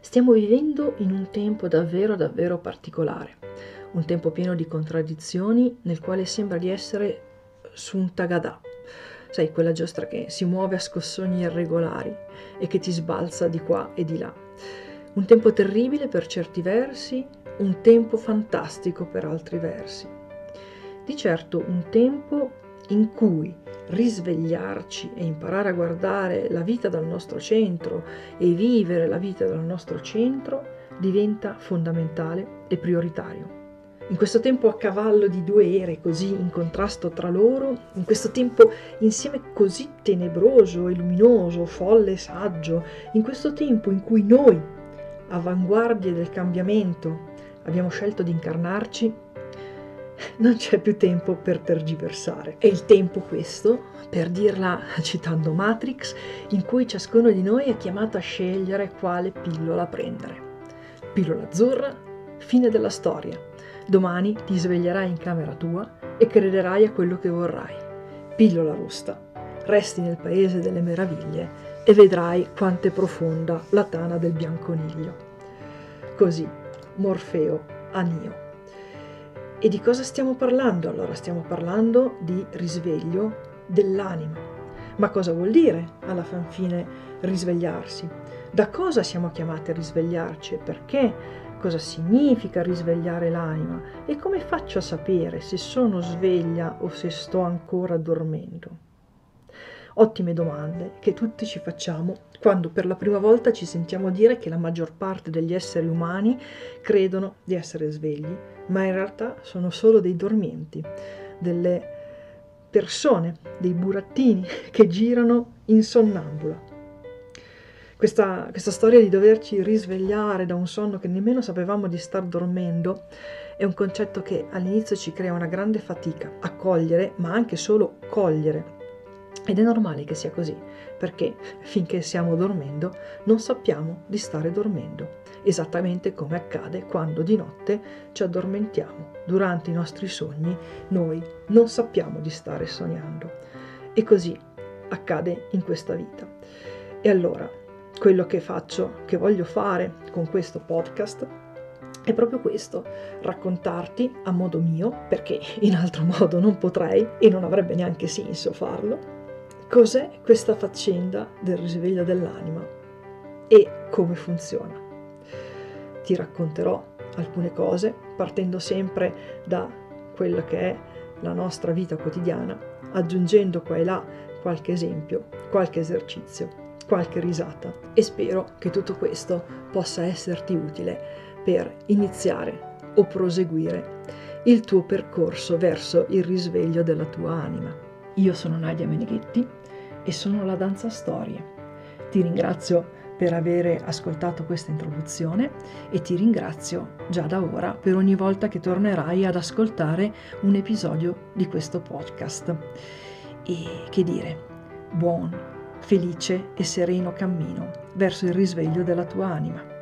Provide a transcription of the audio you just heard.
Stiamo vivendo in un tempo davvero davvero particolare, un tempo pieno di contraddizioni nel quale sembra di essere su un tagadà. Sai, quella giostra che si muove a scossoni irregolari e che ti sbalza di qua e di là. Un tempo terribile per certi versi, un tempo fantastico per altri versi. Di certo un tempo in cui risvegliarci e imparare a guardare la vita dal nostro centro e vivere la vita dal nostro centro diventa fondamentale e prioritario. In questo tempo a cavallo di due ere così in contrasto tra loro, in questo tempo insieme così tenebroso e luminoso, folle e saggio, in questo tempo in cui noi, avanguardie del cambiamento, abbiamo scelto di incarnarci, non c'è più tempo per tergiversare. È il tempo questo, per dirla citando Matrix, in cui ciascuno di noi è chiamato a scegliere quale pillola prendere. Pillola azzurra, fine della storia. Domani ti sveglierai in camera tua e crederai a quello che vorrai. Pillola rossa, resti nel paese delle meraviglie e vedrai quanto è profonda la tana del bianconiglio. Così, Morfeo a Nio. E di cosa stiamo parlando? Allora stiamo parlando di risveglio dell'anima. Ma cosa vuol dire alla fin fine risvegliarsi? Da cosa siamo chiamati a risvegliarci perché? Cosa significa risvegliare l'anima? E come faccio a sapere se sono sveglia o se sto ancora dormendo? Ottime domande che tutti ci facciamo quando per la prima volta ci sentiamo dire che la maggior parte degli esseri umani credono di essere svegli ma in realtà sono solo dei dormienti, delle persone, dei burattini che girano in sonnambula. Questa, questa, storia di doverci risvegliare da un sonno che nemmeno sapevamo di star dormendo è un concetto che all'inizio ci crea una grande fatica a cogliere, ma anche solo cogliere. Ed è normale che sia così, perché finché stiamo dormendo non sappiamo di stare dormendo esattamente come accade quando di notte ci addormentiamo. Durante i nostri sogni noi non sappiamo di stare sognando. E così accade in questa vita. E allora, quello che faccio, che voglio fare con questo podcast, è proprio questo, raccontarti a modo mio, perché in altro modo non potrei e non avrebbe neanche senso farlo, cos'è questa faccenda del risveglio dell'anima e come funziona ti racconterò alcune cose partendo sempre da quella che è la nostra vita quotidiana, aggiungendo qua e là qualche esempio, qualche esercizio, qualche risata e spero che tutto questo possa esserti utile per iniziare o proseguire il tuo percorso verso il risveglio della tua anima. Io sono Nadia Meneghetti e sono la Danza Storie. Ti ringrazio per aver ascoltato questa introduzione e ti ringrazio già da ora per ogni volta che tornerai ad ascoltare un episodio di questo podcast. E che dire, buon, felice e sereno cammino verso il risveglio della tua anima.